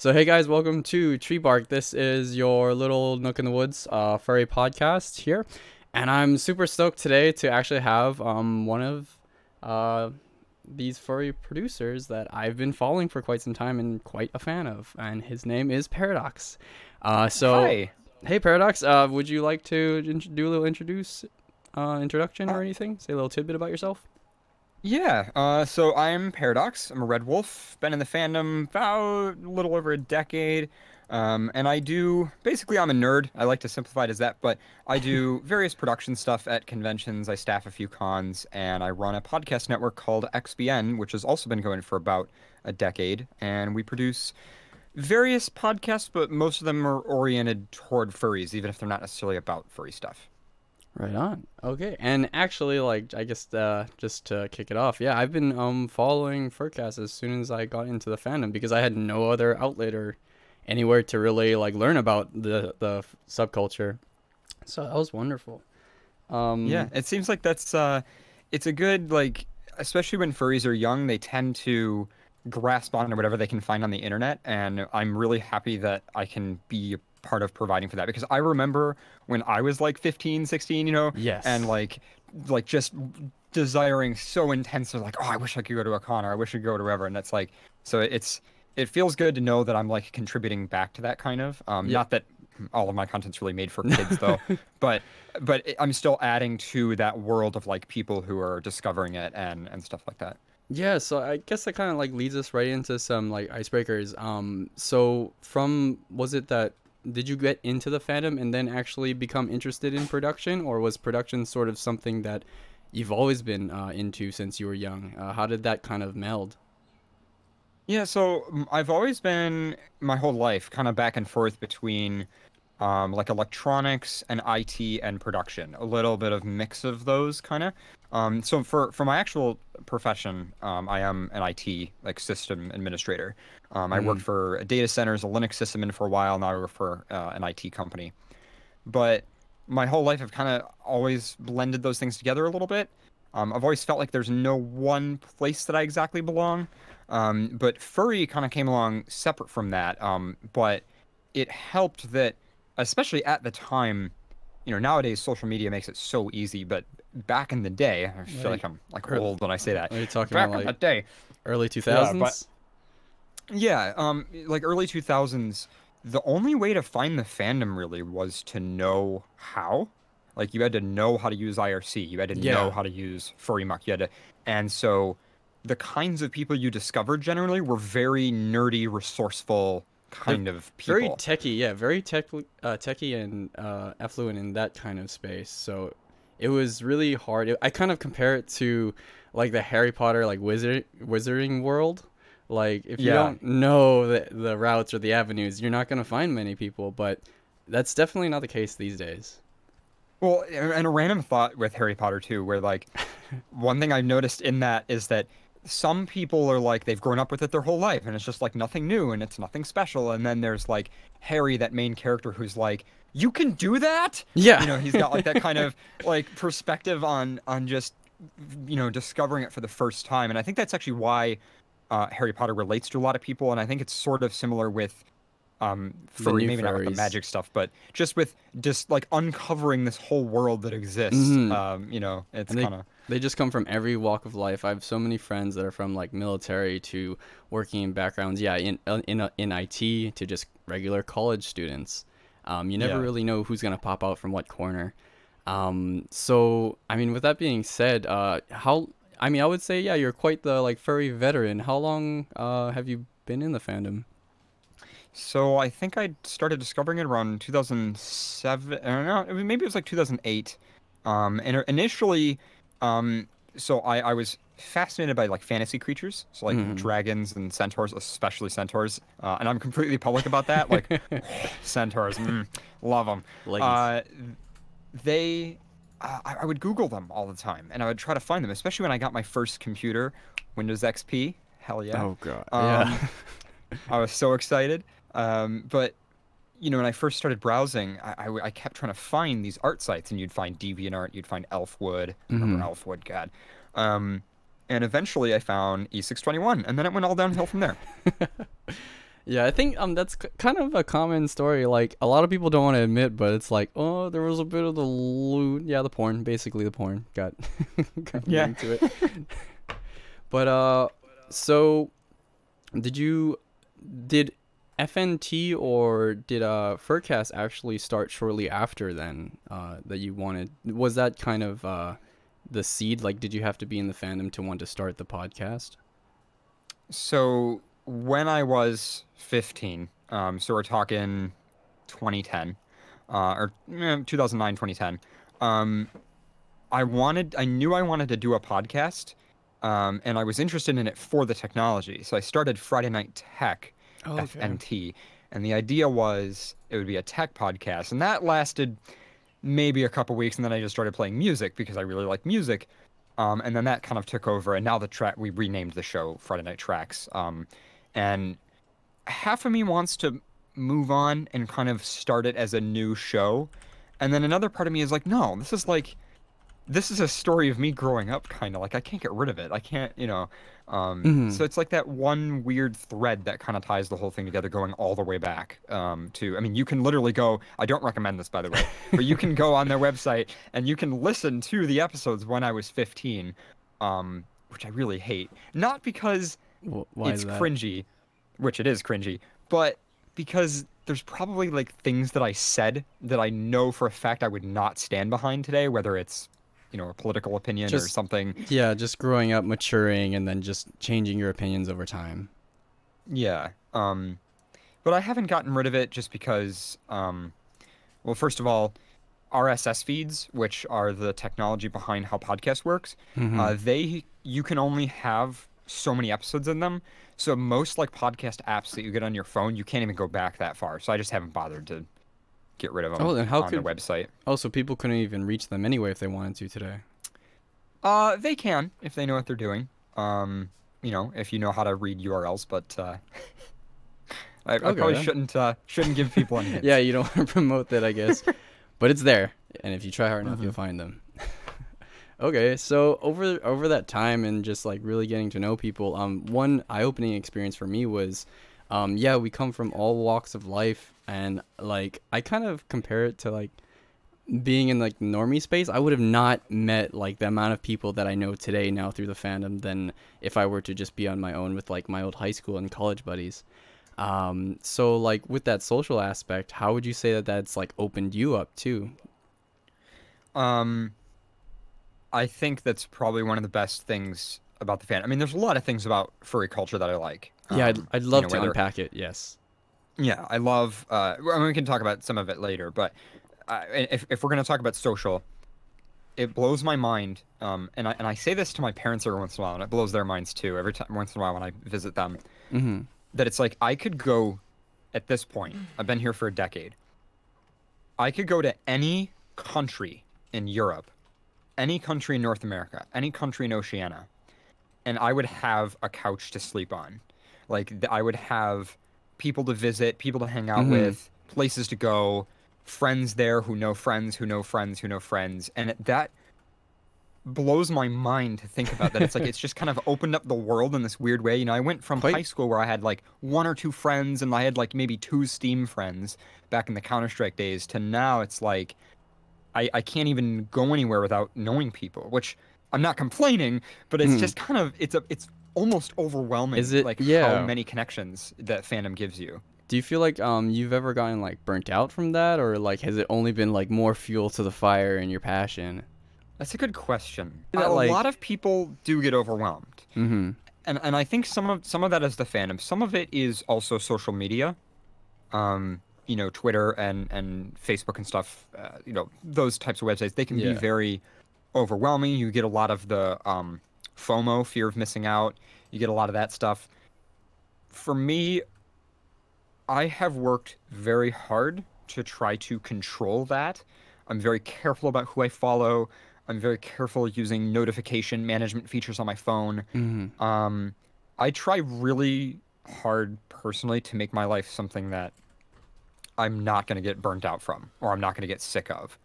So hey guys, welcome to Tree Bark. This is your little nook in the woods uh, furry podcast here, and I'm super stoked today to actually have um, one of uh, these furry producers that I've been following for quite some time and quite a fan of, and his name is Paradox. Uh, so Hi. hey Paradox, uh, would you like to do a little introduce uh, introduction or Uh, anything? Say a little tidbit about yourself. Yeah, uh, so I'm Paradox. I'm a Red Wolf. Been in the fandom about a little over a decade. Um, and I do basically I'm a nerd. I like to simplify it as that, but I do various production stuff at conventions. I staff a few cons, and I run a podcast network called XBN, which has also been going for about a decade. And we produce various podcasts, but most of them are oriented toward furries, even if they're not necessarily about furry stuff. Right on. Okay. And actually, like, I guess uh, just to kick it off, yeah, I've been um following Furcast as soon as I got into the fandom because I had no other outlet or anywhere to really like learn about the the subculture. So that was wonderful. Um, Yeah, it seems like that's uh it's a good like especially when furries are young, they tend to grasp onto whatever they can find on the internet and I'm really happy that I can be part of providing for that because I remember when I was like 15, 16, you know, Yes. and like like just desiring so intensely like, oh, I wish I could go to a con or I wish I could go to wherever and that's like so it's it feels good to know that I'm like contributing back to that kind of um Yeah. not that all of my content's really made for kids though but but I'm still adding to that world of like people who are discovering it and and stuff like that. Yeah, so I guess that kind of like leads us right into some like icebreakers. Um, so from was it that did you get into the fandom and then actually become interested in production, or was production sort of something that you've always been uh, into since you were young? Uh, how did that kind of meld? Yeah, so mm, I've always been my whole life kind of back and forth between um, like electronics and IT and production, a little bit of mix of those kind of. Um, so for for my actual profession, um, I am an IT like system administrator. Um, I worked for data centers, a Linux sysadmin for a while. Now I work for uh, an IT company. But my whole life, I've kind of always blended those things together a little bit. Um, I've always felt like there's no one place that I exactly belong. Um, but furry kind of came along separate from that. Um, but it helped that, especially at the time, you know, nowadays social media makes it so easy. But back in the day, I feel Right. like I'm like Ear- old when I say that. Are you talking Back about in like the day, early two thousands? but- yeah, um, like early 2000s, the only way to find the fandom really was to know how. Like you had to know how to use IRC, you had to Yeah. know how to use Furry Muck, you had to, and so the kinds of people you discovered generally were very nerdy, resourceful kind of people. Very techie, yeah, very tech, uh, techie and uh, affluent in that kind of space. So it was really hard. I kind of compare it to like the Harry Potter like wizard wizarding world. Like if you don't know the the routes or the avenues, you're not gonna find many people. But that's definitely not the case these days. Well, and a random thought with Harry Potter too, where like one thing I've noticed in that is that some people are like they've grown up with it their whole life and it's just like nothing new and it's nothing special and then there's like Harry that main character who's like you can do that Yeah. you know he's got like that kind of like perspective on on just you know discovering it for the first time and I think that's actually why uh, Harry Potter relates to a lot of people and I think it's sort of similar with um furry new maybe not with the magic stuff but just with just like uncovering this whole world that exists Mhm. um you know it's kind of They just come from every walk of life. I have so many friends that are from like military to working in backgrounds, yeah, in uh, in uh, in IT to just regular college students. Um, you never Yeah. really know who's gonna pop out from what corner. Um, so I mean, with that being said, uh, how I mean, I would say yeah, you're quite the like furry veteran. How long uh have you been in the fandom? So I think I started discovering it around 2007. I don't know. Maybe it was like 2008. Um, and initially, um, so I, I was fascinated by like fantasy creatures, so like Mhm. dragons and centaurs, especially centaurs. Uh, and I'm completely public about that. Like centaurs, mm, love them. Uh, they, uh, I, I would Google them all the time, and I would try to find them, especially when I got my first computer, Windows XP. Hell yeah. Oh god, Um, yeah. I was so excited. Um, but you know, when I first started browsing, I I kept trying to find these art sites, and you'd find DeviantArt, you'd find Elfwood. I Remember. Elfwood? God. Um, and eventually, I found E621, and then it went all downhill from there. Yeah, I think um that's k- kind of a common story. Like a lot of people don't want to admit, but it's like, oh, there was a bit of the loot. Yeah, the porn, basically the porn got got Yeah. into it. but uh, so did you did FNT or did uh Furcast actually start shortly after then? Uh, that you wanted was that kind of uh the seed? Like, did you have to be in the fandom to want to start the podcast? So when I was 15, um, so we're talking 2010, uh, or eh, 2009, 2010. Um, I wanted, I knew I wanted to do a podcast, um, and I was interested in it for the technology. So I started Friday Night Tech, Oh, FNT, and the idea was it would be a tech podcast, and that lasted maybe a couple weeks, and then I just started playing music because I really like music. Um, and then that kind of took over, and now the track we renamed the show Friday Night Tracks. Um, and half of me wants to move on and kind of start it as a new show, and then another part of me is like, no, this is like, this is a story of me growing up, kind of like I can't get rid of it. I can't, you know. Um, Mhm. So it's like that one weird thread that kind of ties the whole thing together, going all the way back um, to. I mean, you can literally go. I don't recommend this, by the way, but you can go on their website and you can listen to the episodes when I was 15, um, which I really hate. Not because Why it's cringy, which it is cringy, but because there's probably like things that I said that I know for a fact I would not stand behind today, whether it's you know a political opinion or something. Yeah, just growing up, maturing, and then just changing your opinions over time. Yeah. Um, but I haven't gotten rid of it just because, um, well, first of all, RSS feeds, which are the technology behind how podcast works, Mhm. uh, they you can only have so many episodes in them. So most like podcast apps that you get on your phone, you can't even go back that far. So I just haven't bothered to get rid of them Oh, then how on could- the website. oh, so people couldn't even reach them anyway if they wanted to today. Uh, they can if they know what they're doing. Um, you know, if you know how to read URLs, but uh, I, I probably then. shouldn't uh, shouldn't give people any hints. Yeah, you don't want to promote that, I guess, but it's there, and if you try hard enough, Mm-hmm. you'll find them. okay, so over over that time and just like really getting to know people, um, one eye-opening experience for me was, um, yeah, we come from all walks of life, and like I kind of compare it to like being in like normie space, I would have not met like the amount of people that I know today now through the fandom than if I were to just be on my own with like my old high school and college buddies. Um, so like with that social aspect, how would you say that that's like opened you up too? Um, I think that's probably one of the best things about the fan. I mean, there's a lot of things about furry culture that I like. yeah, I'd, Um, I'd you love know, to whether- unpack it. Yes. Yeah, I love. Uh, I mean, we can talk about some of it later, but uh, if if we're gonna talk about social, it blows my mind. Um, and I and I say this to my parents every once in a while, and it blows their minds too. Every time, once in a while, when I visit them, Mm-hmm. that it's like I could go, at this point, I've been here for a decade. I could go to any country in Europe, any country in North America, any country in Oceania, and I would have a couch to sleep on. Like I would have people to visit, people to hang out Mhm. with, places to go, friends there who know friends who know friends who know friends, and that blows my mind to think about that. It's like it's just kind of opened up the world in this weird way. You know, I went from Quite- high school where I had like one or two friends and I had like maybe two Steam friends back in the Counter Strike days to now it's like I, I can't even go anywhere without knowing people, which I'm not complaining, but it's Hmm. just kind of it's a it's almost overwhelming Is it- like yeah. how many connections that fandom gives you. Do you feel like um you've ever gotten like burnt out from that, or like has it only been like more fuel to the fire and your passion? That's a good question. That, a like- lot of people do get overwhelmed. Mm-hmm. and and I think some of some of that is the fandom. Some of it is also social media, um, you know, Twitter and and Facebook and stuff. Uh, you know, those types of websites they can be very overwhelming. You get a lot of the um, FOMO, fear of missing out. You get a lot of that stuff. For me, I have worked very hard to try to control that. I'm very careful about who I follow. I'm very careful using notification management features on my phone. Mm-hmm. Um, I try really hard personally to make my life something that I'm not going to get burnt out from or I'm not going to get sick of.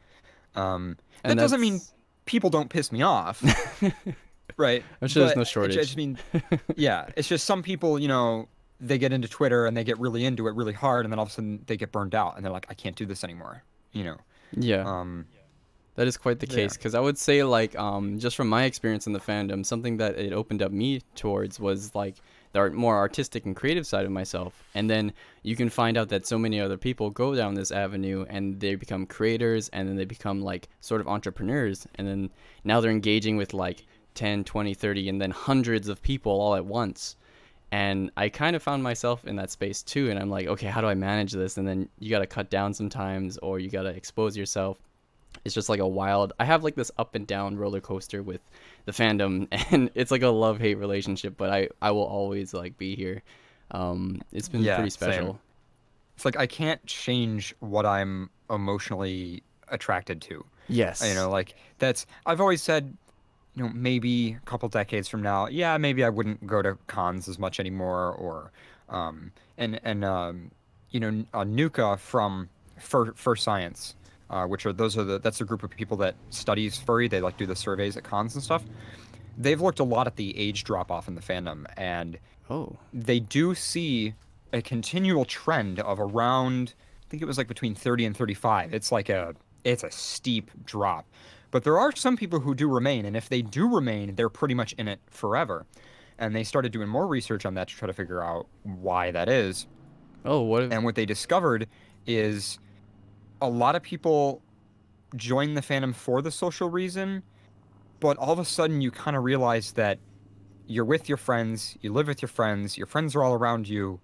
Um, that doesn't mean people don't piss me off, right? I'm sure there's But no it ju- I just mean, yeah, it's just some people, you know, they get into Twitter and they get really into it really hard, and then all of a sudden they get burned out, and they're like, I can't do this anymore. You know. Yeah. Um. That is quite the case because I would say like um just from my experience in the fandom, something that it opened up me towards was like the art, more artistic and creative side of myself, and then you can find out that so many other people go down this avenue and they become creators and then they become like sort of entrepreneurs and then now they're engaging with like 10, 20, 30 and then hundreds of people all at once. And I kind of found myself in that space too and I'm like, okay, how do I manage this? And then you got to cut down sometimes or you got to expose yourself it's just like a wild i have like this up and down roller coaster with the fandom and it's like a love hate relationship but i i will always like be here um it's been Yeah, pretty same. special It's like I can't change what I'm emotionally attracted to. yes You know, like that's I've always said, you know, maybe a couple decades from now, yeah, maybe I wouldn't go to cons as much anymore, or, um, and and um, you know, uh, Nuka from Fur Fur Science, uh, which are those are the that's a group of people that studies furry. They like do the surveys at cons and stuff. They've looked a lot at the age drop off in the fandom, and oh they do see a continual trend of around I think it was like between 30 and 35. It's like a it's a steep drop. But there are some people who do remain and if they do remain, they're pretty much in it forever. And they started doing more research on that to try to figure out why that is. oh what if, And what they discovered is a lot of people join the fandom for the social reason, but all of a sudden you kind of realize that you're with your friends, you live with your friends, your friends are all around you,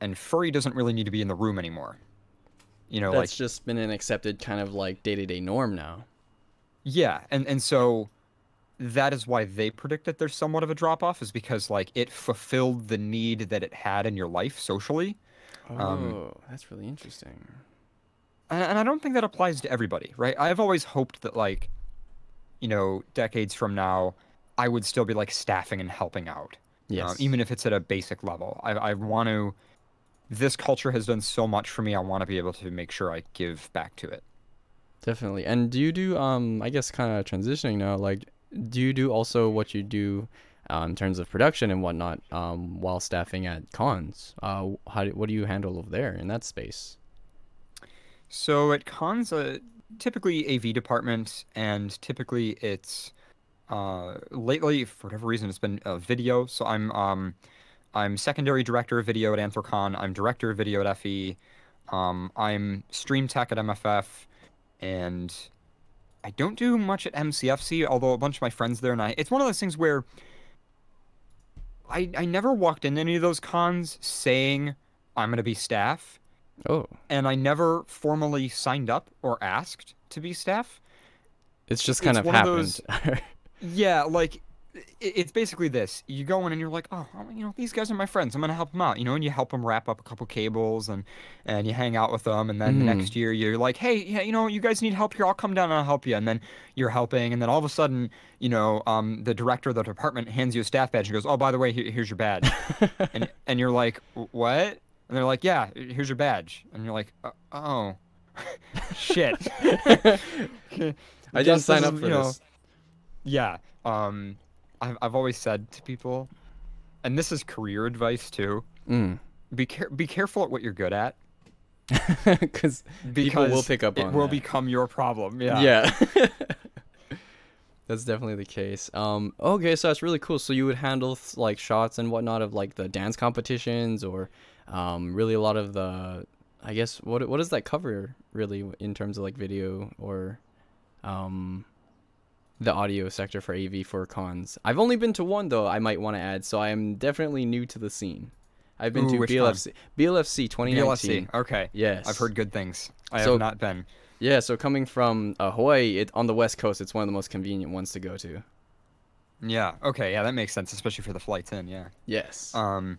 and furry doesn't really need to be in the room anymore. You know, that's like just been an accepted kind of like day-to-day norm now yeah, and and so that is why they predict that there's somewhat of a drop off is because like it fulfilled the need that it had in your life socially. oh Um, that's really interesting and I don't think that applies to everybody, right? I've always hoped that like, you know, decades from now, I would still be like staffing and helping out, yes um, even if it's at a basic level. I I want to. This culture has done so much for me. I want to be able to make sure I give back to it. Definitely. And do you do um I guess kind of transitioning now like do you do also what you do uh, in terms of production and whatnot um while staffing at cons? Uh how do, what do you handle over there in that space? So at cons, uh, typically AV department, and typically it's uh, lately for whatever reason it's been uh, video. So I'm um, I'm secondary director of video at Anthrocon. I'm director of video at FE. Um, I'm stream tech at MFF, and I don't do much at MCFC. Although a bunch of my friends there and I, it's one of those things where I I never walked in any of those cons saying I'm gonna be staff Oh, and I never formally signed up or asked to be staff. it's just kind It's of one of happened. those- Yeah, like it's basically this: you go in and you're like, oh, you know, these guys are my friends. I'm gonna help them out, you know, and you help them wrap up a couple cables and and you hang out with them, and then the Mhm. next year you're like, hey, yeah, you know, you guys need help here. I'll come down and I'll help you, and then you're helping, and then all of a sudden, you know, um, the director of the department hands you a staff badge and goes, oh, by the way, here, here's your badge, and and you're like, what? And they're like, yeah, here's your badge, and you're like, "Uh, oh, shit. I didn't sign up for you know, this. yeah. Um, I've I've always said to people, and this is career advice too. Mm. Be care- be careful at what you're good at because people will pick up it will that. become your problem. Yeah. Yeah. That's definitely the case. Um, okay, so that's really cool. So you would handle th- like shots and whatnot of like the dance competitions, or um, really a lot of the, I guess what what does that cover really in terms of like video or, um, the audio sector for AV for cons. I've only been to one though. I might want to add, so I am definitely new to the scene. I've been Ooh, to BLFC BLFC 2019. BLFC. Okay. Yes, I've heard good things. I So- have not been. Yeah, so coming from uh, Hawaii, it, on the west coast, it's one of the most convenient ones to go to. Yeah. Okay. Yeah, that makes sense, especially for the flights in. Yeah. Yes. Um,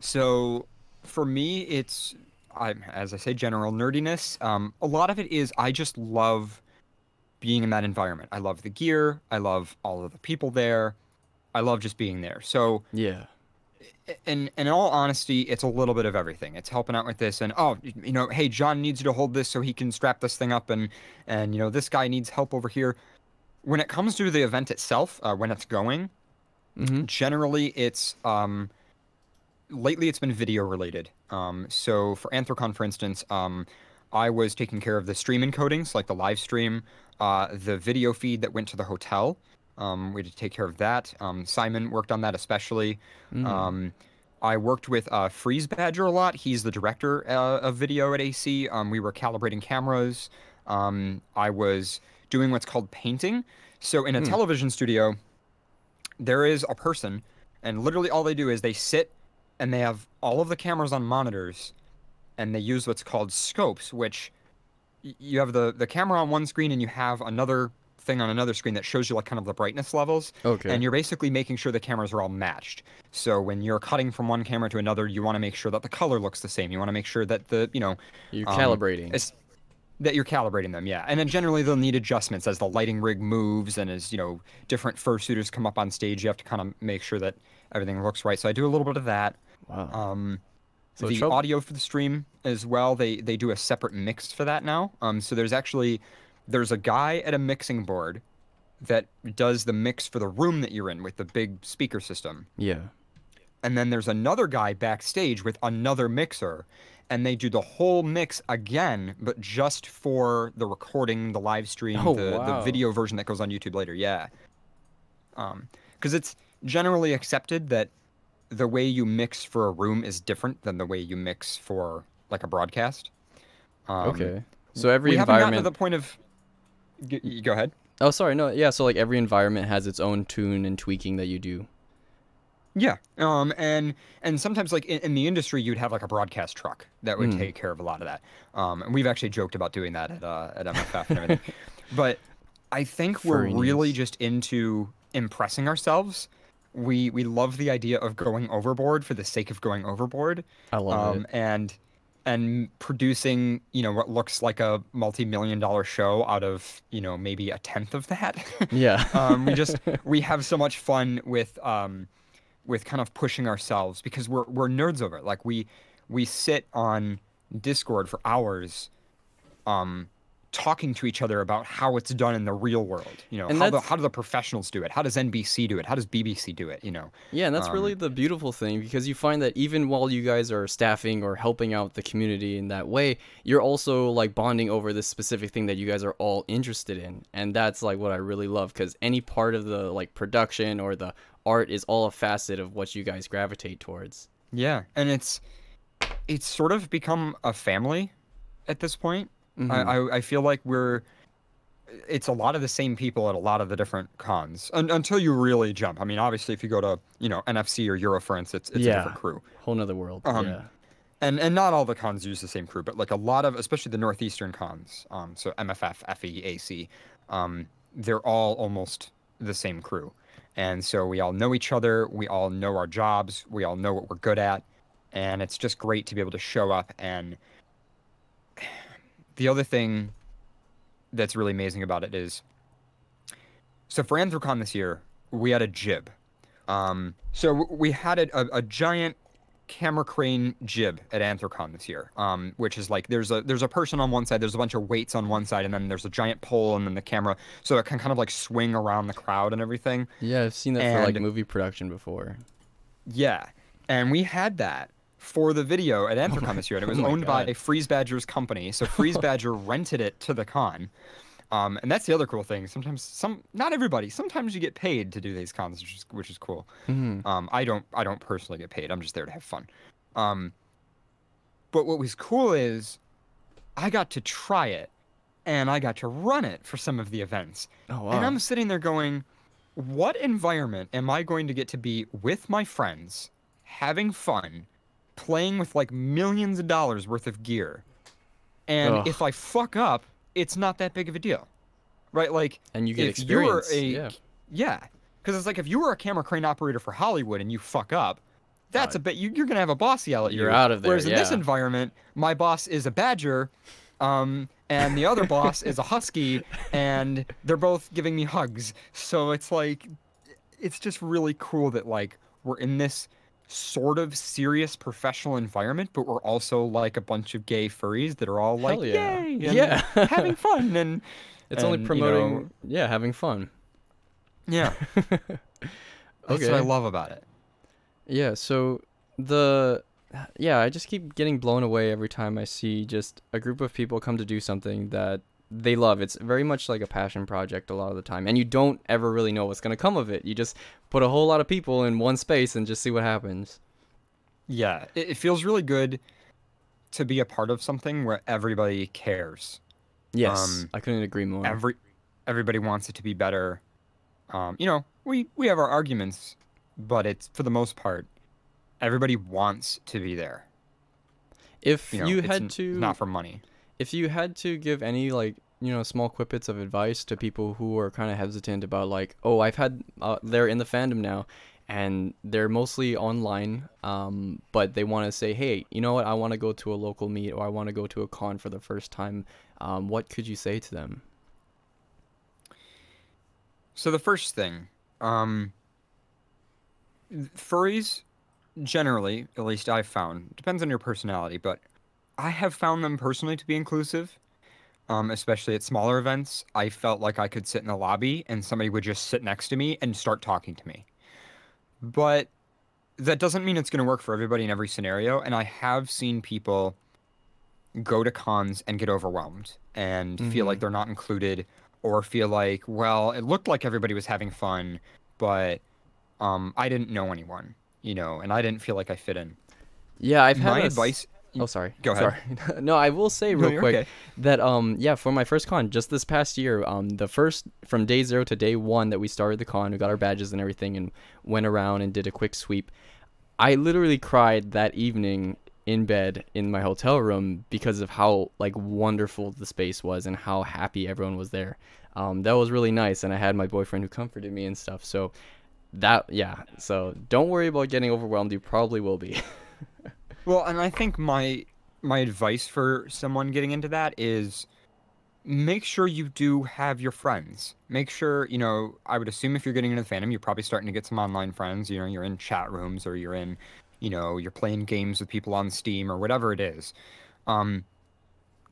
so for me, it's I as I say, general nerdiness. Um, a lot of it is I just love being in that environment. I love the gear. I love all of the people there. I love just being there. So, yeah. in in all honesty, it's a little bit of everything. It's helping out with this, and oh, you know, hey, John needs you to hold this so he can strap this thing up, and and you know, this guy needs help over here. When it comes to the event itself, uh, when it's going, Mm-hmm. generally it's um lately it's been video related. Um, so for Anthrocon, for instance, um, I was taking care of the stream encodings, like the live stream, uh, the video feed that went to the hotel. Um, we had to take care of that. Um, Simon worked on that especially. Mm. Um, I worked with uh, Freeze Badger a lot. He's the director uh, of video at AC. Um, we were calibrating cameras. Um, I was doing what's called painting. So in a Hmm. television studio, there is a person, and literally all they do is they sit and they have all of the cameras on monitors, and they use what's called scopes, which you have the the camera on one screen and you have another thing on another screen that shows you like kind of the brightness levels okay. and you're basically making sure the cameras are all matched. So when you're cutting from one camera to another, you want to make sure that the color looks the same. You want to make sure that the, you know, You're um, calibrating. it's, that you're calibrating them, yeah. And then generally they'll need adjustments as the lighting rig moves and as, you know, different fursuiters come up on stage, you have to kind of make sure that everything looks right. So I do a little bit of that. Wow. Um, So the audio for the stream as well, they they do a separate mix for that now. Um, so there's actually there's a guy at a mixing board that does the mix for the room that you're in with the big speaker system. yeah. And then there's another guy backstage with another mixer, and they do the whole mix again, but just for the recording, the live stream, Oh, the, the video version that goes on YouTube later. Yeah. Um, because it's generally accepted that the way you mix for a room is different than the way you mix for like a broadcast. Um, Okay. So every we haven't gotten to the point of. G- go ahead. Oh, sorry. No. Yeah. So like every environment has its own tune and tweaking that you do. Yeah. Um. And and sometimes like in, in the industry, you'd have like a broadcast truck that would Mm. take care of a lot of that. Um. And we've actually joked about doing that at uh at MFF and everything. but I think we're really just into impressing ourselves. We we love the idea of going overboard for the sake of going overboard. I love um, it. and and producing you know what looks like a multi-million dollar show out of you know maybe a tenth of that Yeah. um, we just we have so much fun with um, with kind of pushing ourselves because we're we're nerds over it like we we sit on discord for hours um talking to each other about how it's done in the real world you know And how the, how do the professionals do it how does nbc do it how does bbc do it you know Yeah, and that's really Um, the beautiful thing because you find that even while you guys are staffing or helping out the community in that way, you're also like bonding over this specific thing that you guys are all interested in. And that's like what I really love because any part of the like production or the art is all a facet of what you guys gravitate towards. Yeah, and it's it's sort of become a family at this point. Mhm. I, I I feel like we're it's a lot of the same people at a lot of the different cons un, until you really jump. I mean, obviously, if you go to you know NFC or Eurofurence, it's it's a Yeah. different crew, Whole nother world. Um, yeah. and and not all the cons use the same crew, but like a lot of especially the northeastern cons, um, so MFF, FE, AC, um, they're all almost the same crew, and so we all know each other, we all know our jobs, we all know what we're good at, and it's just great to be able to show up and the other thing that's really amazing about it is so for Anthrocon this year, we had a jib. Um, so we had a, a, giant camera crane jib at Anthrocon this year, um, which is like there's a there's a person on one side, there's a bunch of weights on one side, and then there's a giant pole, and then the camera, so it can kind of like swing around the crowd and everything. Yeah, I've seen that for like and- movie production before. Yeah, and we had that for the video at Anthrocon this year, and it was oh owned by God. Freeze Badger's company. So Freeze Badger rented it to the con. Um, and that's the other cool thing. Sometimes, some not everybody. Sometimes you get paid to do these cons, which is which is cool. Mhm. Um, I don't I don't personally get paid. I'm just there to have fun. Um, but what was cool is I got to try it, and I got to run it for some of the events. Oh wow. And I'm sitting there going, what environment am I going to get to be with my friends, having fun, playing with like millions of dollars worth of gear? And Ugh. if I fuck up, it's not that big of a deal. Right? Like, and you get experience. a yeah. yeah, because it's like if you were a camera crane operator for Hollywood and you fuck up, that's Uh, a bit you, you're gonna have a boss yell at you. you're out of there, Whereas in this environment, my boss is a badger, um, and the other boss is a husky, and they're both giving me hugs. So it's like, it's just really cool that like we're in this sort of serious professional environment, but we're also like a bunch of gay furries that are all like, Hell yeah. yay, Yeah. having fun, and It's only and, you promoting know- yeah, having fun. yeah, that's Okay. what I love about it. Yeah, so the yeah, I just keep getting blown away every time I see just a group of people come to do something that they love. It's very much like a passion project a lot of the time, and you don't ever really know what's gonna come of it. You just put a whole lot of people in one space and just see what happens. Yeah, it, it feels really good to be a part of something where everybody cares. Yes, Um, I couldn't agree more. Every everybody wants it to be better. Um, you know, we we have our arguments, but it's for the most part, everybody wants to be there. if You you, know, it's had to, not for money. If you had to give any like you know small quippets of advice to people who are kind of hesitant about like oh i've had uh, they're in the fandom now and they're mostly online um, but they want to say hey you know what? I want to go to a local meet or i want to go to a con for the first time um, what could you say to them? So the first thing, um, furries generally, at least I've found, depends on your personality, but I have found them personally to be inclusive. Um, especially at smaller events, I felt like I could sit in the lobby and somebody would just sit next to me and start talking to me. But that doesn't mean it's going to work for everybody in every scenario. And I have seen people go to cons and get overwhelmed and feel like Mhm. they're not included or feel like, well, it looked like everybody was having fun, but um, I didn't know anyone, you know, and I didn't feel like I fit in. yeah i've had My a advice. Oh sorry. Go ahead. sorry. No i will say real you're quick okay. that um yeah for my first con just this past year um the first from day zero to day one that we started the con we got our badges and everything and went around and did a quick sweep i literally cried that evening in bed in my hotel room because of how like wonderful the space was and how happy everyone was there. Um that was really nice and i had my boyfriend who comforted me and stuff. So that yeah. So don't worry about getting overwhelmed. You probably will be Well, and I think my my advice for someone getting into that is make sure you do have your friends. Make sure, you know, I would assume if you're getting into the fandom, you're probably starting to get some online friends, you know, you're in chat rooms or you're in, you know, you're playing games with people on Steam or whatever it is. Um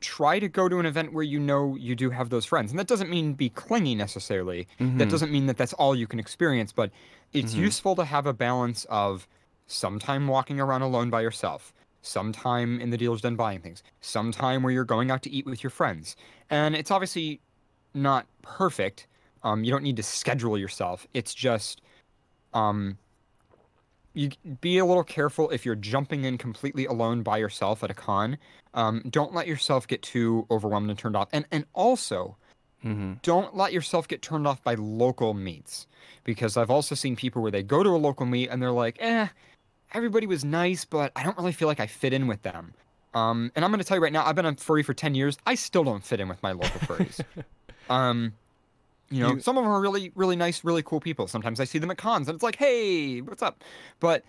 try to go to an event where you know you do have those friends. And that doesn't mean be clingy necessarily. That Mhm. doesn't mean that that's all you can experience, but it's Mhm. useful to have a balance of sometime walking around alone by yourself, sometime in the dealer's den buying things, sometime where you're going out to eat with your friends. And it's obviously not perfect. Um, you don't need to schedule yourself. It's just um, you be a little careful if you're jumping in completely alone by yourself at a con. Um, don't let yourself get too overwhelmed and turned off. And and also mm-hmm. don't let yourself get turned off by local meets because I've also seen people where they go to a local meet and they're like, eh, everybody was nice, but I don't really feel like I fit in with them. Um, and I'm gonna tell you right now, I've been a furry for ten years. I still don't fit in with my local furries. um, you know, You- some of them are really, really nice, really cool people. Sometimes I see them at cons and it's like, hey, what's up? But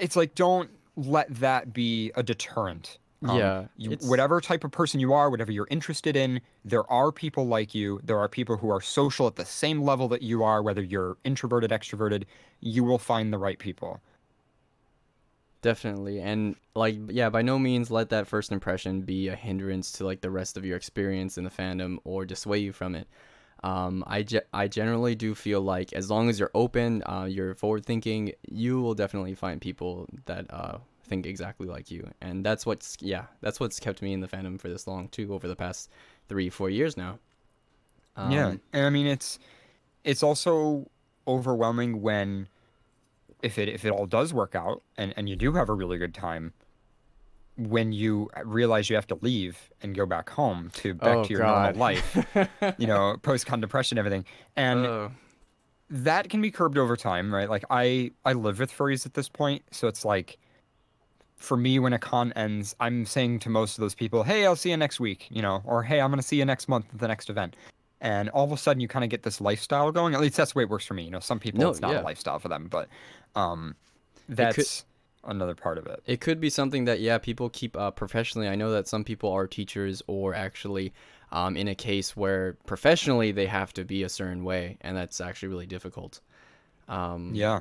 it's like, don't let that be a deterrent. Um, Yeah, you, whatever type of person you are, whatever you're interested in, there are people like you. There are people who are social at the same level that you are, whether you're introverted, extroverted. You will find the right people. Definitely. And like yeah, by no means let that first impression be a hindrance to like the rest of your experience in the fandom or dissuade you from it. Um, I, ge- I generally do feel like as long as you're open, uh, you're forward thinking, you will definitely find people that uh, think exactly like you. And that's what's yeah, that's what's kept me in the fandom for this long too over the past three, four years now. yeah, Um, and I mean it's it's also overwhelming when if it if it all does work out and and you do have a really good time when you realize you have to leave and go back home to back oh to your God. normal life you know post con depression everything and Oh, that can be curbed over time, right? Like I I live with furries at this point, so it's like for me when a con ends, I'm saying to most of those people, "Hey, I'll see you next week," you know, or "Hey, I'm going to see you next month at the next event." And all of a sudden you kind of get this lifestyle going. At least that's the way it works for me. You know, some people No, it's not yeah. a lifestyle for them, but um could- that's another part of it. It could be something that yeah people keep uh, professionally. I know that some people are teachers or actually um, in a case where professionally they have to be a certain way, and that's actually really difficult. Um, Yeah.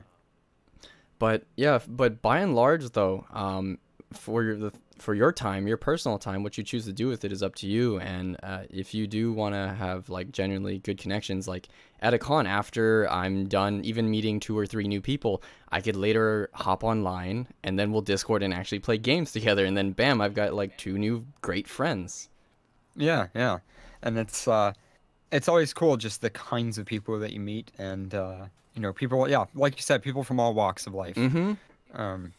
But yeah, but by and large though, um, for your the, for your time, your personal time, what you choose to do with it is up to you. And uh, if you do want to have like genuinely good connections, like at a con after I'm done, even meeting two or three new people, I could later hop online and then we'll Discord and actually play games together. And then bam, I've got like two new great friends. Yeah, yeah, and it's uh, it's always cool just the kinds of people that you meet, and uh, you know, people. Yeah, like you said, people from all walks of life. Mm-hmm. Um,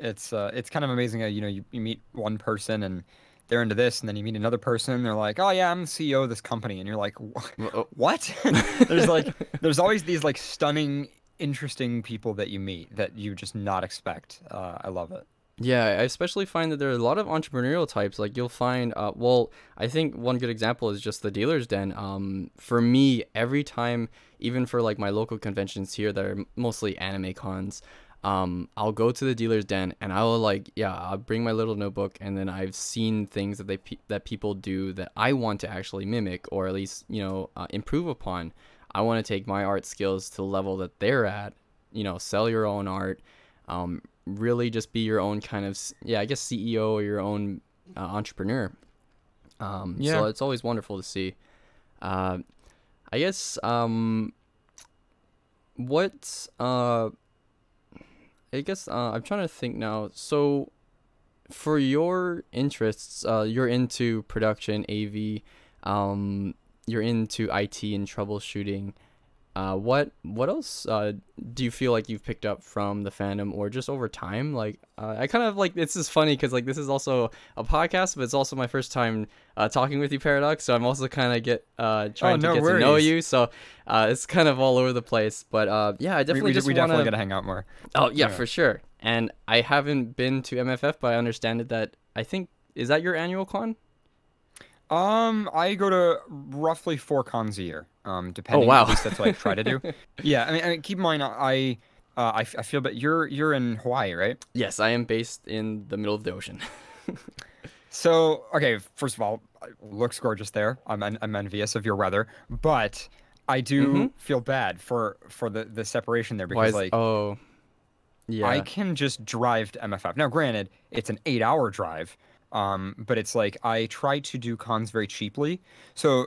it's uh, it's kind of amazing how you know you, you meet one person and they're into this, and then you meet another person, and they're like, oh yeah, I'm the CEO of this company, and you're like, Oh. what? there's like, there's always these like stunning, interesting people that you meet that you just not expect. Uh, I love it. Yeah, I especially find that there are a lot of entrepreneurial types. Like you'll find, uh, well, I think one good example is just the dealer's den. Um, for me, every time, even for like my local conventions here that are mostly anime cons, um, I'll go to the dealer's den and I will like, yeah, I'll bring my little notebook and then I've seen things that they pe- that people do that I want to actually mimic or at least you know uh, improve upon. I want to take my art skills to the level that they're at. You know, sell your own art. Um, really just be your own kind of yeah i guess ceo or your own uh, entrepreneur um Yeah. so it's always wonderful to see uh i guess um what uh i guess uh i'm trying to think now. So for your interests uh you're into production av um you're into it and troubleshooting uh, what what else uh, do you feel like you've picked up from the fandom or just over time? Like, uh, I kind of like this is funny because like this is also a podcast, but it's also my first time uh, talking with you, Paradox. So I'm also kind of get uh, trying no to get to know you. So uh, it's kind of all over the place. But uh, yeah, I definitely we, just we want definitely to. gotta hang out more. Oh yeah, yeah. for sure. And I haven't been to MFF, but I understand it that I think is that your annual con? Um, I go to roughly four cons a year. Um, depending. wow. At least that's what I try to do. yeah, I mean, I mean, keep in mind, I, uh, I, f- I feel, but you're you're in Hawaii, right? Yes, I am based in the middle of the ocean. So, okay, first of all, it looks gorgeous there. I'm en- I'm envious of your weather, but I do Mhm. feel bad for for the the separation there because is, like oh, yeah. I can just drive to MFF. Now, granted, it's an eight hour drive, um, but it's like I try to do cons very cheaply. So,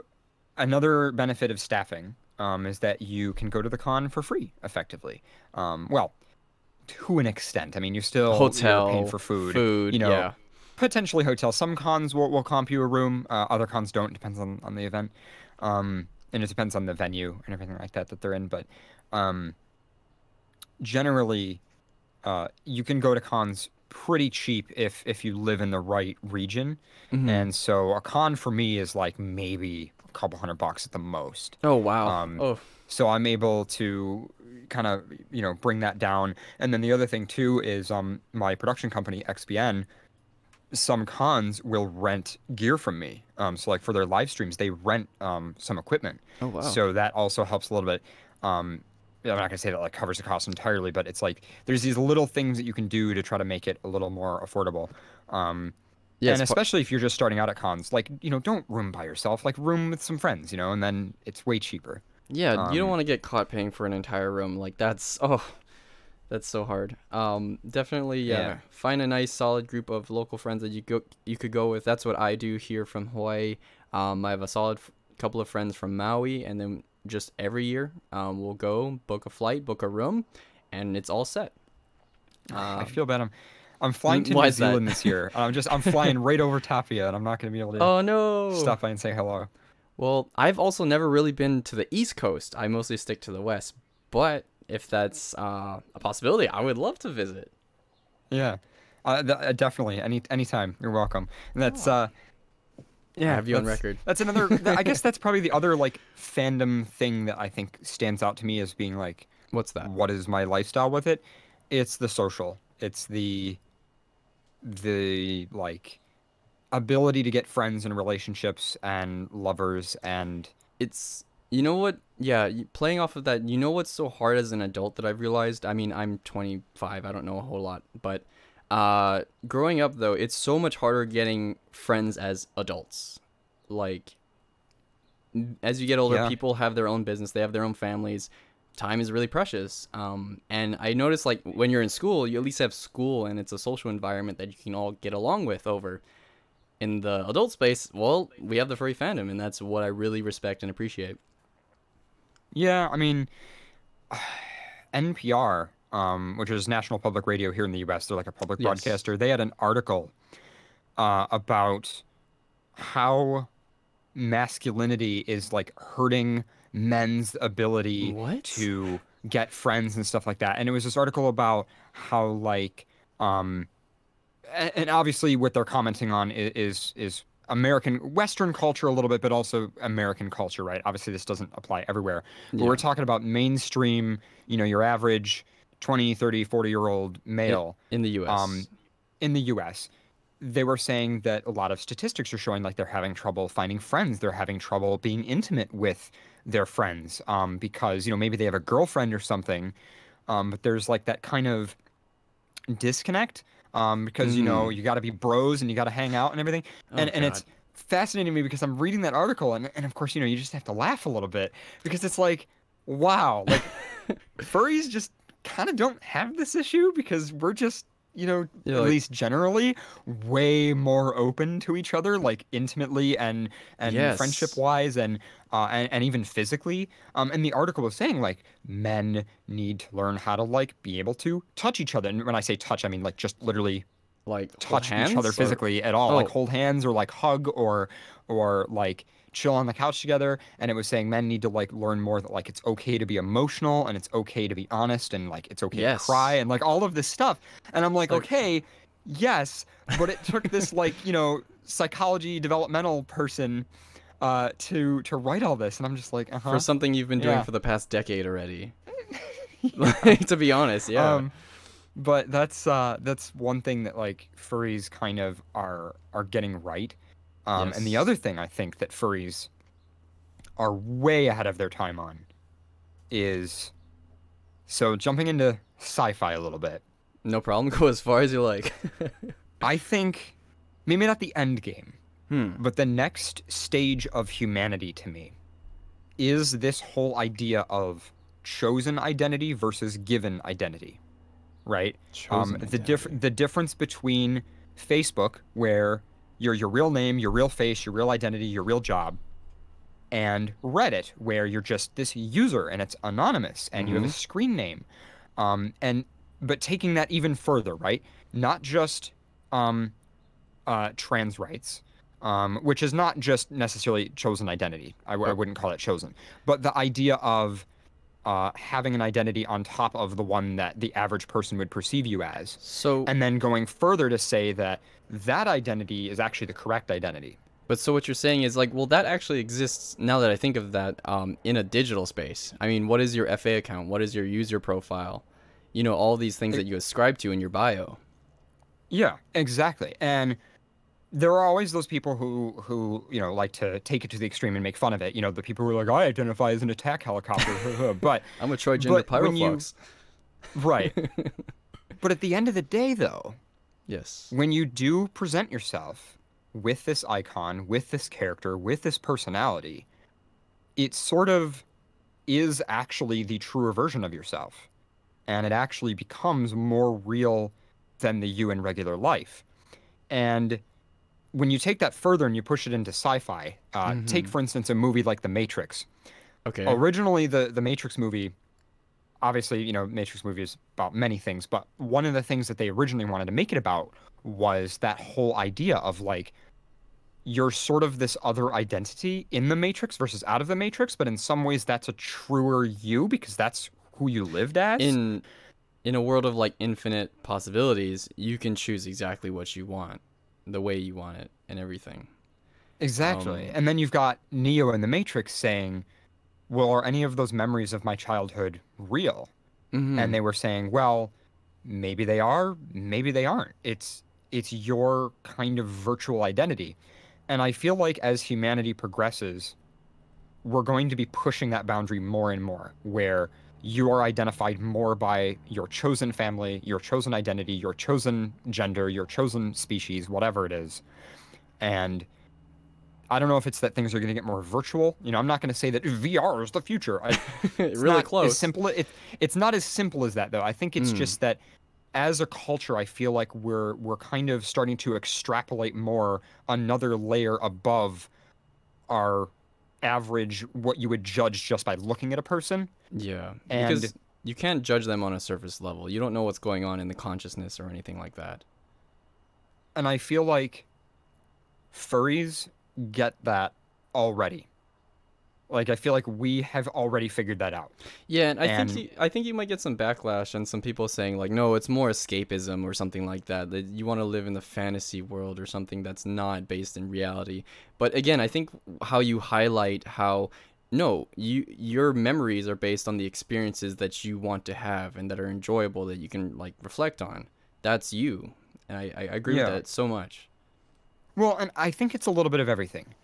another benefit of staffing um, is that you can go to the con for free, effectively. Um, well, to an extent. I mean, you're still you're hotel paying for food. food you know, yeah potentially hotel. Some cons will, will comp you a room. Uh, other cons don't. Depends on, on the event. Um, and it depends on the venue and everything like that that they're in. But um, generally, uh, you can go to cons pretty cheap if if you live in the right region. Mhm. And so a con for me is like maybe couple hundred bucks at the most. oh wow um, oh So I'm able to kind of you know bring that down. And then the other thing too is um my production company XBN. Some cons will rent gear from me. Um, so like for their live streams, they rent um some equipment. oh wow So that also helps a little bit. Um, I'm not gonna say that like covers the cost entirely, but it's like there's these little things that you can do to try to make it a little more affordable. Um, yes and especially if you're just starting out at cons, like you know, don't room by yourself. Like room with some friends, you know, and then it's way cheaper. yeah you don't um, want to get caught paying for an entire room like that's oh that's so hard um definitely yeah, Yeah. find a nice solid group of local friends that you go you could go with that's what i do here from hawaii um i have a solid f- couple of friends from maui and then just every year um we'll go book a flight book a room and it's all set I Um, feel bad. I'm I'm flying to why New? Zealand this year. I'm just I'm flying right over Tapia, and I'm not gonna be able to oh no stop by and say hello. Well, I've also never really been to the East Coast. I mostly stick to the West. But if that's uh, a possibility, I would love to visit. Yeah, uh, th- uh, definitely. Any anytime, you're welcome. And that's uh, I have you on record. That's another. th- I guess that's probably the other like fandom thing that I think stands out to me as being like, What's that? what is my lifestyle with it? It's the social. It's the the like ability to get friends and relationships and lovers and It's you know what? Yeah, playing off of that, you know what's so hard as an adult that I've realized. I mean, I'm 25. I don't know a whole lot, but uh, growing up though, it's so much harder getting friends as adults. Like, as you get older, Yeah. people have their own business. They have their own families. Time is really precious. Um, and I noticed like when you're in school, you at least have school and it's a social environment that you can all get along with over. In the adult space, well, we have the furry fandom, and that's what I really respect and appreciate. Yeah, I mean, NPR, um, which is National Public Radio here in the U.S., they're like a public Yes. broadcaster. They had an article uh, about how masculinity is like hurting men's ability What? to get friends and stuff like that. And it was this article about how like um and obviously what they're commenting on is is American Western culture a little bit, but also American culture, right? Obviously this doesn't apply everywhere. But Yeah. we're talking about mainstream, you know, your average 20, 30, 40 year old male in the U.S. um, in the US, they were saying that a lot of statistics are showing like they're having trouble finding friends. They're having trouble being intimate with their friends um, because, you know, maybe they have a girlfriend or something. Um, but there's like that kind of disconnect um, because, you know, you got to be bros and you got to hang out and everything. Oh, and, and it's fascinating to me because I'm reading that article and, and of course, you know, you just have to laugh a little bit because it's like, wow, like furries just kind of don't have this issue because we're just you know Yeah, at like- least generally way more open to each other like intimately and and Yes. friendship wise and uh and, and even physically um and the article was saying like men need to learn how to like be able to touch each other and when i say touch i mean like just literally like touch each other or- physically at all like Oh. hold hands or like hug or or like chill on the couch together and it was saying men need to like learn more that like it's okay to be emotional and it's okay to be honest and like it's okay Yes. to cry and like all of this stuff and i'm like, Like- okay yes but it took this like you know psychology developmental person uh to to write all this and i'm just like uh-huh for something you've been doing Yeah. for the past decade already. Like, to be honest, yeah. Um, but that's uh, that's one thing that like furries kind of are are getting right. Um, And the other thing I think that furries are way ahead of their time on is so jumping into sci-fi a little bit. no problem. Go as far as you like. I think maybe not the end game, hmm. but the next stage of humanity to me is this whole idea of chosen identity versus given identity, right? um, Chosen the diff- identity. the difference between Facebook, where you're your real name, your real face, your real identity, your real job, and Reddit, where you're just this user and it's anonymous and you have a screen name, um, and but taking that even further, right? Not just um, uh, trans rights. Um, which is not just necessarily chosen identity. I, w- I wouldn't call it chosen, but the idea of uh, having an identity on top of the one that the average person would perceive you as, So, and then going further to say that that identity is actually the correct identity. but so what you're saying is like, well, that actually exists now that I think of that um, in a digital space. I mean, what is your FA account? What is your user profile? You know, all these things that you ascribe to in your bio. Yeah, exactly. And there are always those people who who you know like to take it to the extreme and make fun of it. You know, the people who are like, I identify as an attack helicopter, but I'm a Troy Gender But you- right. but at the end of the day, though, Yes. when you do present yourself with this icon, with this character, with this personality, it sort of is actually the truer version of yourself. And it actually becomes more real than the you in regular life. And when you take that further and you push it into sci-fi, uh, take for instance a movie like The Matrix. Okay. Originally, the the Matrix movie, obviously, you know, Matrix movie is about many things, but one of the things that they originally wanted to make it about was that whole idea of like you're sort of this other identity in the Matrix versus out of the Matrix, but in some ways that's a truer you because that's who you lived as. in in a world of like infinite possibilities, you can choose exactly what you want, the way you want it, and everything. Exactly. Um, and then you've got Neo in the Matrix saying, Well, are any of those memories of my childhood real? Mhm. And they were saying, Well, maybe they are, maybe they aren't. It's it's your kind of virtual identity. And I feel like as humanity progresses, we're going to be pushing that boundary more and more, where you are identified more by your chosen family, your chosen identity, your chosen gender, your chosen species, whatever it is. And I don't know if it's that things are going to get more virtual. You know, I'm not going to say that VR is the future. I, it's really not close. As simple. It, it's not as simple as that though. I think it's Mm. just that as a culture, I feel like we're we're kind of starting to extrapolate more another layer above our average what you would judge just by looking at a person. Yeah, And- because you can't judge them on a surface level. You don't know what's going on in the consciousness or anything like that. And I feel like furries get that already. Like I feel like we have already figured that out. Yeah, and I And- think you, I think you might get some backlash and some people saying like, no, it's more escapism or something like that. That you want to live in the fantasy world or something that's not based in reality. But again, I think how you highlight how no, you your memories are based on the experiences that you want to have and that are enjoyable that you can like reflect on. That's you, and I, I agree Yeah. with that so much. Well, and I think it's a little bit of everything,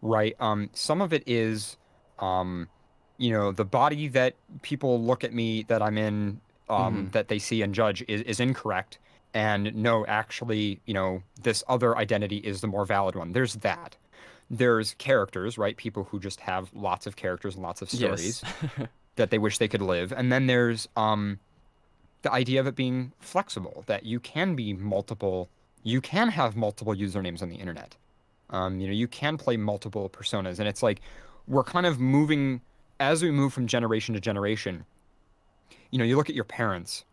right? Um, some of it is, um, you know, the body that people look at me that I'm in, um, Mhm. that they see and judge is, is incorrect, and no, actually, you know, this other identity is the more valid one. There's that. There's characters, right? People who just have lots of characters and lots of stories Yes. that they wish they could live, and then there's um, the idea of it being flexible, that you can be multiple, you can have multiple usernames on the internet. Um, you know, you can play multiple personas, and it's like we're kind of moving as we move from generation to generation. You know, you look at your parents,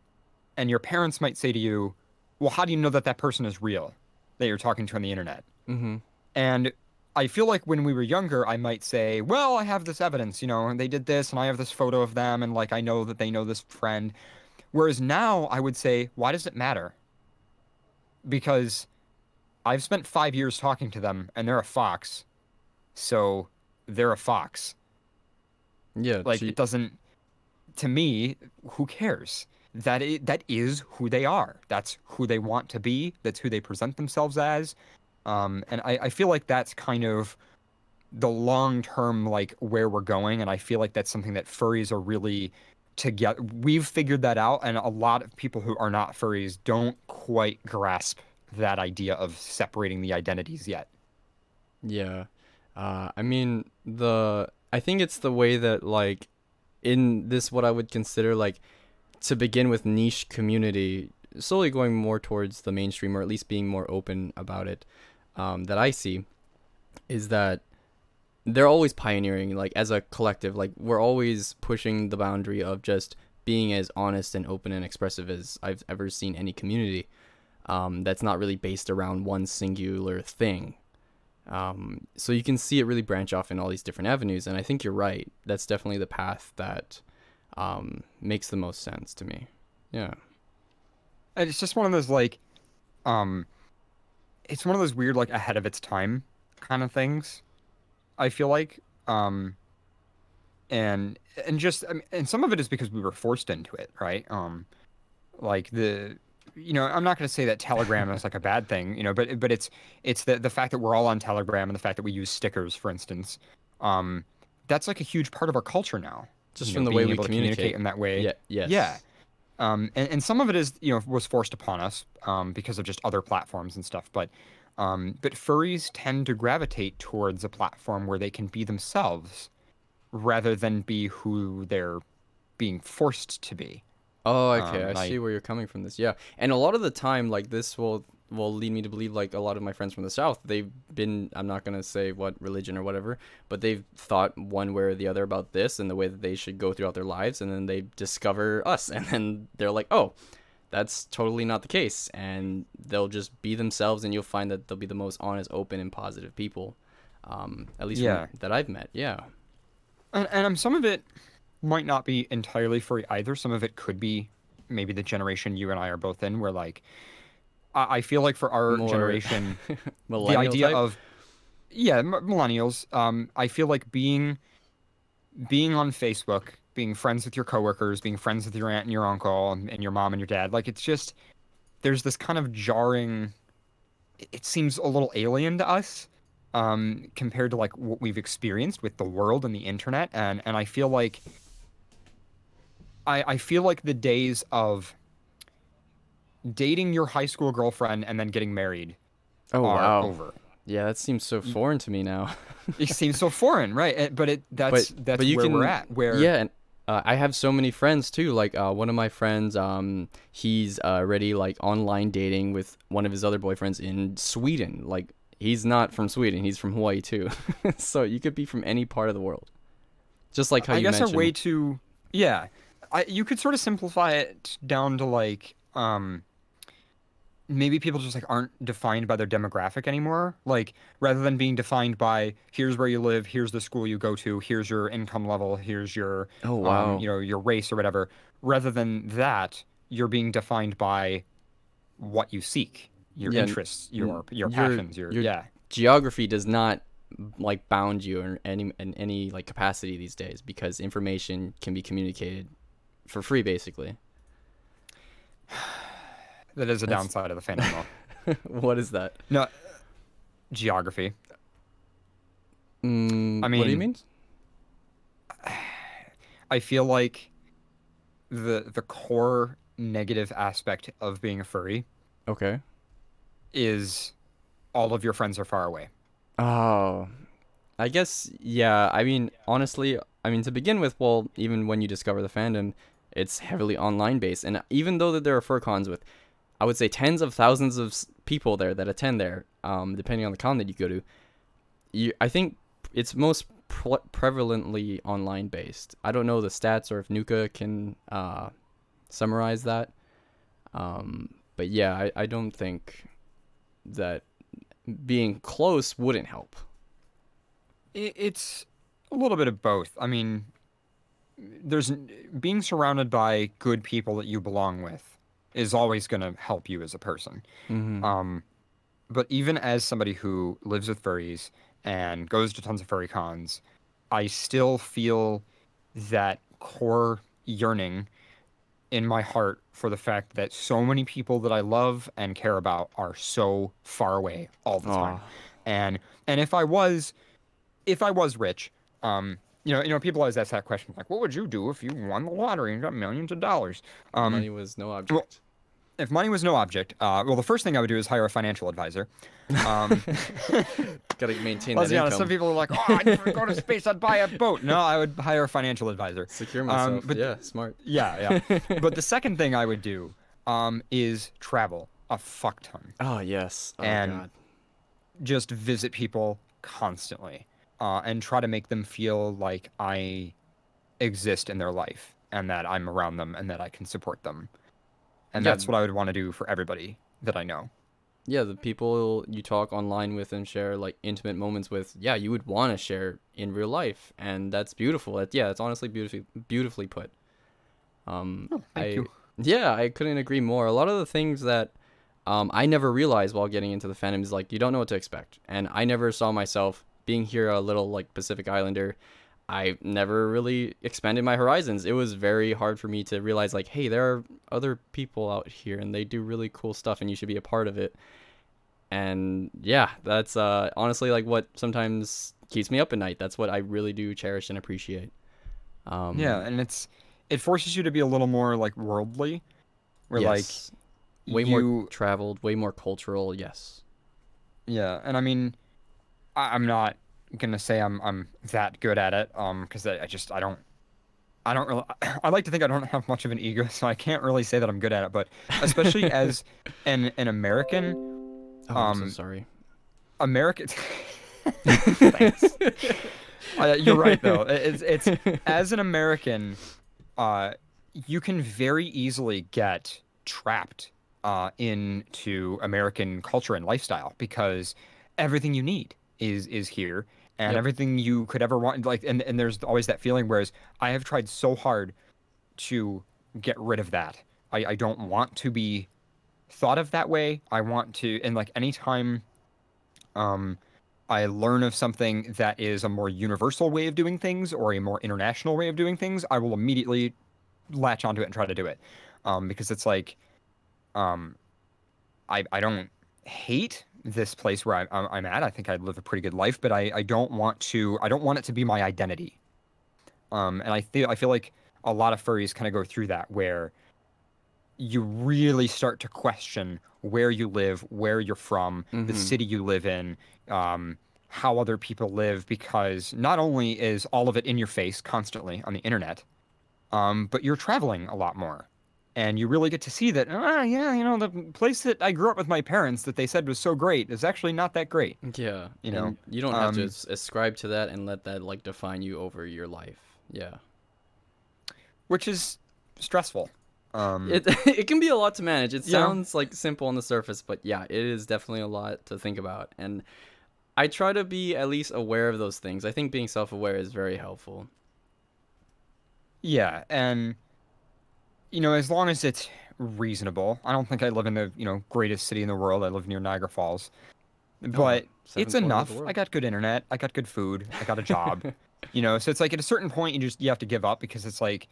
and your parents might say to you, "Well, how do you know that that person is real that you're talking to on the internet?" mm-hmm. And I feel like when we were younger, I might say, well, I have this evidence, you know, and they did this, and I have this photo of them, and like I know that they know this friend. Whereas now I would say, why does it matter? Because I've spent five years talking to them, and they're a fox. So they're a fox. Yeah, Like gee- it doesn't. To me, who cares? That is, that is who they are. That's who they want to be. That's who they present themselves as. Um, and I, I feel like that's kind of the long term, like where we're going. And I feel like that's something that furries are really together. We've figured that out, and a lot of people who are not furries don't quite grasp that idea of separating the identities yet. Yeah. Uh, I mean the I think it's the way that like in this what I would consider like to begin with niche community slowly going more towards the mainstream or at least being more open about it um, that I see is that they're always pioneering like as a collective like we're always pushing the boundary of just being as honest and open and expressive as I've ever seen any community um, that's not really based around one singular thing um, so you can see it really branch off in all these different avenues, and I think you're right. That's definitely the path that um, makes the most sense to me. Yeah. And it's just one of those like, um, it's one of those weird like ahead of its time kind of things. I feel like, um, and and just I mean, and some of it is because we were forced into it, right? Um, like the, you know, I'm not going to say that Telegram is like a bad thing, you know, but but it's it's the the fact that we're all on Telegram and the fact that we use stickers, for instance, um, that's like a huge part of our culture now. Just you from know, the way we to communicate. in that way. Yeah. Yes. Yeah. Um, and, and some of it is, you know, was forced upon us um, because of just other platforms and stuff. But um, but furries tend to gravitate towards a platform where they can be themselves rather than be who they're being forced to be. Oh, okay. Um, I I- see where you're coming from. This, yeah, and a lot of the time, like this will will lead me to believe, like a lot of my friends from the south, they've been. I'm not gonna say what religion or whatever, but they've thought one way or the other about this and the way that they should go throughout their lives, and then they discover us, and then they're like, oh. That's totally not the case, and they'll just be themselves, and you'll find that they'll be the most honest, open, and positive people, um, at least from- Yeah. that I've met. Yeah, And, and um, some of it might not be entirely free either. Some of it could be maybe the generation you and I are both in, where like, I, I feel like for our More generation, the idea type? of yeah m- millennials um i feel like being being on facebook being friends with your coworkers being friends with your aunt and your uncle and, and your mom and your dad like it's just there's this kind of jarring it- it seems a little alien to us um compared to like what we've experienced with the world and the internet and and i feel like i i feel like the days of dating your high school girlfriend and then getting married oh are wow, over Yeah, that seems so foreign to me now. it seems so foreign, right? eh, But it that's But- that's but you where we're can- at. Where yeah, and uh, I have so many friends too. Like uh, one of my friends, um, he's uh, already like online dating with one of his other boyfriends in Sweden. Like he's not from Sweden; he's from Hawaii too. so you could be from any part of the world, just like how I you guess mentioned. a way to yeah, I you could sort of simplify it down to like um maybe people just like aren't defined by their demographic anymore. Like rather than being defined by here's where you live, here's the school you go to, here's your income level, here's your oh um, wow! you know your race or whatever. Rather than that, you're being defined by what you seek, your Yeah, interests, your your your- passions, your your- yeah. Geography does not like bound you in any in any like capacity these days because information can be communicated for free, basically. That is a That's- downside of the fandom what is that? No, geography. Mm, I mean, what do you mean- mean? I feel like the the core negative aspect of being a furry Okay. is all of your friends are far away. Oh, I guess yeah. I mean, honestly, I mean to begin with, well, even when you discover the fandom, it's heavily online based, and even though that there are fur cons with, I would say tens of thousands of people there that attend there, um, depending on the con that you go to, you I think it's most pre- prevalently online based. I don't know the stats or if Nuka can uh, summarize that, um, but yeah, I, I don't think that being close wouldn't help. It's a little bit of both. I mean, there's being surrounded by good people that you belong with is always going to help you as a person. Mm-hmm. Um, but even as somebody who lives with furries and goes to tons of furry cons, I still feel that core yearning in my heart for the fact that so many people that I love and care about are so far away all the time. And and if I was if I was rich, um, you know, you know, people always ask that question like, what would you do if you won the lottery and got millions of dollars? Um, Money was no object. if money was no object, uh, well, the first thing I would do is hire a financial advisor. Um, Gotta maintain let's that be honest, income. some people are like, oh, I'd go to space, I'd buy a boat. No, I would hire a financial advisor. Secure um, myself. but- yeah, smart. Yeah, yeah. but the second thing I would do um, is travel a fuck ton. Oh yes. Oh And- god. Just visit people constantly uh, and try to make them feel like I exist in their life and that I'm around them and that I can support them. And Yeah. that's what I would want to do for everybody that I know. Yeah, the people you talk online with and share like intimate moments with, yeah, you would want to share in real life, and that's beautiful. That yeah, it's honestly beautifully beautifully put. Um, Oh, thank I you. yeah, I couldn't agree more. A lot of the things that um, I never realized while getting into the fandom is like you don't know what to expect, and I never saw myself being here a little like Pacific Islander. I never really expanded my horizons. It was very hard for me to realize like, hey, there are other people out here and they do really cool stuff and you should be a part of it. And yeah, that's uh honestly like what sometimes keeps me up at night. That's what I really do cherish and appreciate. Um Yeah, and it's it forces you to be a little more like worldly. Where yes. way like more traveled, way more cultural, yes. yeah, and I mean, I, I'm not gonna say I'm I'm that good at it, um, because I, I just I don't. I don't really. I like to think I don't have much of an ego, so I can't really say that I'm good at it. But especially as an an American, Oh, I'm so Um, sorry. American. Thanks. Uh, you're right though. It's it's as an American, uh, you can very easily get trapped uh, into American culture and lifestyle because everything you need is is here, and Yep. everything you could ever want. Like, and and there's always that feeling. Whereas I have tried so hard to get rid of that. I I don't want to be thought of that way. I want to, and like anytime, um. I learn of something that is a more universal way of doing things or a more international way of doing things, I will immediately latch onto it and try to do it. Um, because it's like, um, I, I don't hate this place where I'm, I'm at. I think I live a pretty good life, but I, I don't want to, I don't want it to be my identity. Um, and I feel, I feel like a lot of furries kind of go through that where you really start to question where you live, where you're from, the Mhm. city you live in, um, how other people live, because not only is all of it in your face constantly on the internet, um, but you're traveling a lot more. And you really get to see that, ah, yeah, you know, the place that I grew up with my parents that they said was so great is actually not that great. Yeah, You know, and you don't have to um, as- ascribe to that and let that like define you over your life. Yeah, which is stressful. Um, it it can be a lot to manage. It Yeah. sounds like simple on the surface, but yeah, it is definitely a lot to think about. And I try to be at least aware of those things. I think being self-aware is very helpful. yeah, and you know, as long as it's reasonable, I don't think I live in the you know greatest city in the world. I live near Niagara Falls, but seventh it's enough. I got good internet. I got good food. I got a job. you know, so it's like at a certain point, you just you have to give up because it's like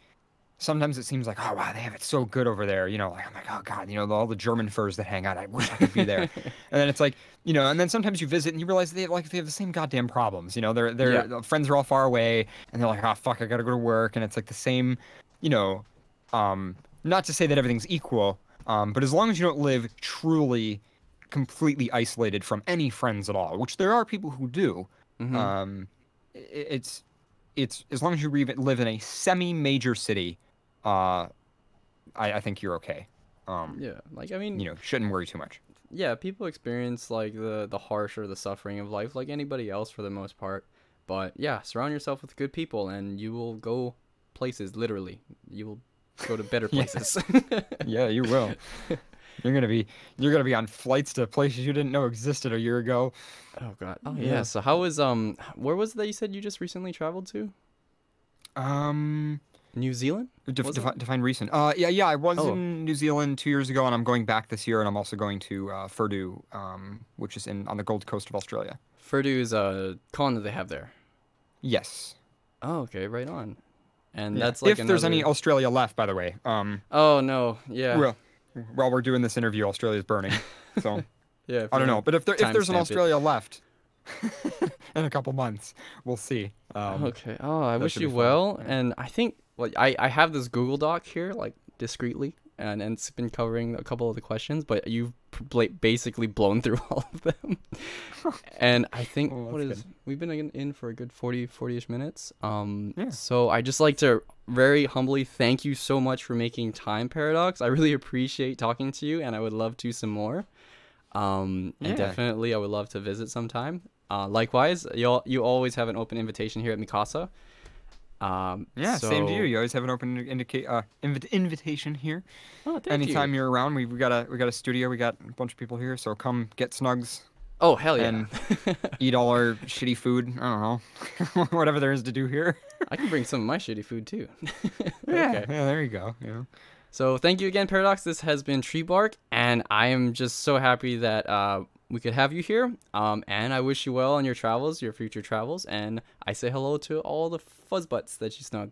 sometimes it seems like oh wow they have it so good over there. You know, like I'm like oh god, you know all the German furs that hang out. I wish I could be there. and then it's like you know, and then sometimes you visit and you realize they have, like they have the same goddamn problems. You know, their their Yeah. friends are all far away, and they're like, oh fuck, I gotta go to work, and it's like the same, you know, um, not to say that everything's equal, um, but as long as you don't live truly, completely isolated from any friends at all, which there are people who do, Mhm. um, i- it's it's as long as you re- live in a semi-major city, uh, I, I think you're okay. Um, yeah, like I mean, you know, shouldn't worry too much. yeah, people experience like the the harsh or the suffering of life like anybody else for the most part. But yeah, surround yourself with good people and you will go places literally. You will go to better places. Yeah, you will. you're gonna be you're gonna be on flights to places you didn't know existed a year ago. oh god. Oh Yeah. yeah. So how was um where was that you said you just recently traveled to? Um, New Zealand? def- defi- define recent. Uh, yeah, yeah. I was Oh. in New Zealand two years ago, and I'm going back this year, and I'm also going to uh, Furdu, um, which is in on the Gold Coast of Australia. Furdu is a con that they have there. Yes. Oh, okay, right on. And Yeah. that's like if there's any Australia left, by the way. Um, Oh no, yeah. well, while we're doing this interview, Australia's burning. So yeah. I don't know, but if there if there's an timestamp it. Australia left in a couple months, we'll see. Um, okay. Oh, I wish you well. yeah. And I think like I I have this Google Doc here like discreetly and, and it's been covering a couple of the questions, but you've basically blown through all of them. and I think Well, what that's we've been in, for a good 40 40ish minutes. Um Yeah. so I just like to very humbly thank you so much for making time paradox. I really appreciate talking to you and I would love to some more. Um and definitely I would love to visit sometime. Uh, likewise, you all, you always have an open invitation here at Mikasa. Um, Yeah, same to you. You always have an open indicate uh, invi- invitation here. Oh, thank Anytime you. you're around, we we got a we got a studio. We got a bunch of people here, so come get snugs, Oh hell yeah! and eat all our shitty food. I don't know, whatever there is to do here. I can bring some of my shitty food too. Yeah, okay. yeah, there you go. Yeah. So thank you again, Paradox. This has been Tree Bark, and I am just so happy that uh, we could have you here. Um, and I wish you well on your travels, your future travels, and I say hello to all the fuzzbutts that you snug.